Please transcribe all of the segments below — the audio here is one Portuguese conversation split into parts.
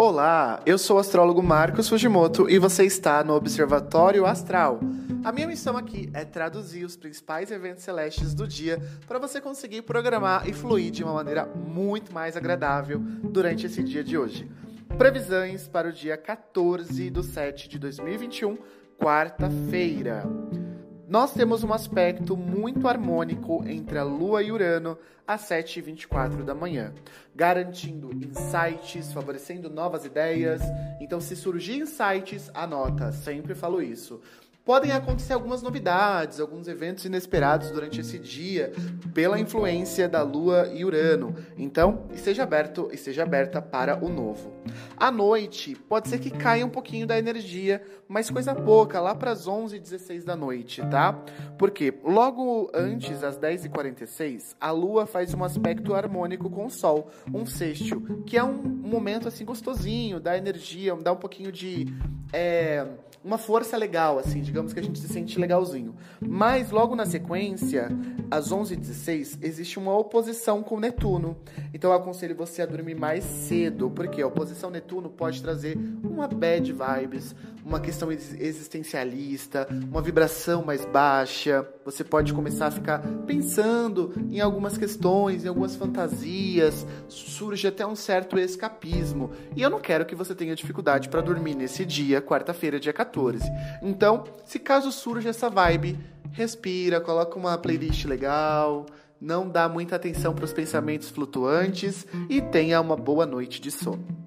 Olá, eu sou o astrólogo Marcos Fujimoto e você está no Observatório Astral. A minha missão aqui é traduzir os principais eventos celestes do dia para você conseguir programar e fluir de uma maneira muito mais agradável durante esse dia de hoje. Previsões para o dia 14 de 7 de 2021, quarta-feira nós temos um aspecto muito harmônico entre a Lua e Urano às 7h24 da manhã, garantindo insights, favorecendo novas ideias. Então, se surgir insights, anota, sempre falo isso podem acontecer algumas novidades, alguns eventos inesperados durante esse dia, pela influência da Lua e Urano. Então, esteja aberto, esteja aberta para o novo. À noite, pode ser que caia um pouquinho da energia, mas coisa pouca, lá para as 11h16 da noite, tá? Porque logo antes, às 10h46, a Lua faz um aspecto harmônico com o Sol, um sextil, que é um momento assim gostosinho, dá energia, dá um pouquinho de. É, uma força legal, assim, digamos que a gente se sente legalzinho. Mas logo na sequência, às 11h16, existe uma oposição com Netuno. Então eu aconselho você a dormir mais cedo, porque a oposição Netuno pode trazer uma bad vibes, uma questão existencialista, uma vibração mais baixa. Você pode começar a ficar pensando em algumas questões, em algumas fantasias, surge até um certo escapismo. E eu não quero que você tenha dificuldade para dormir nesse dia, quarta-feira, dia 14. Então, se caso surja essa vibe, respira, coloca uma playlist legal, não dá muita atenção para os pensamentos flutuantes e tenha uma boa noite de sono.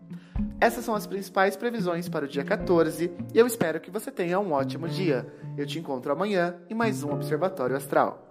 Essas são as principais previsões para o dia 14 e eu espero que você tenha um ótimo dia. Eu te encontro amanhã em mais um Observatório Astral.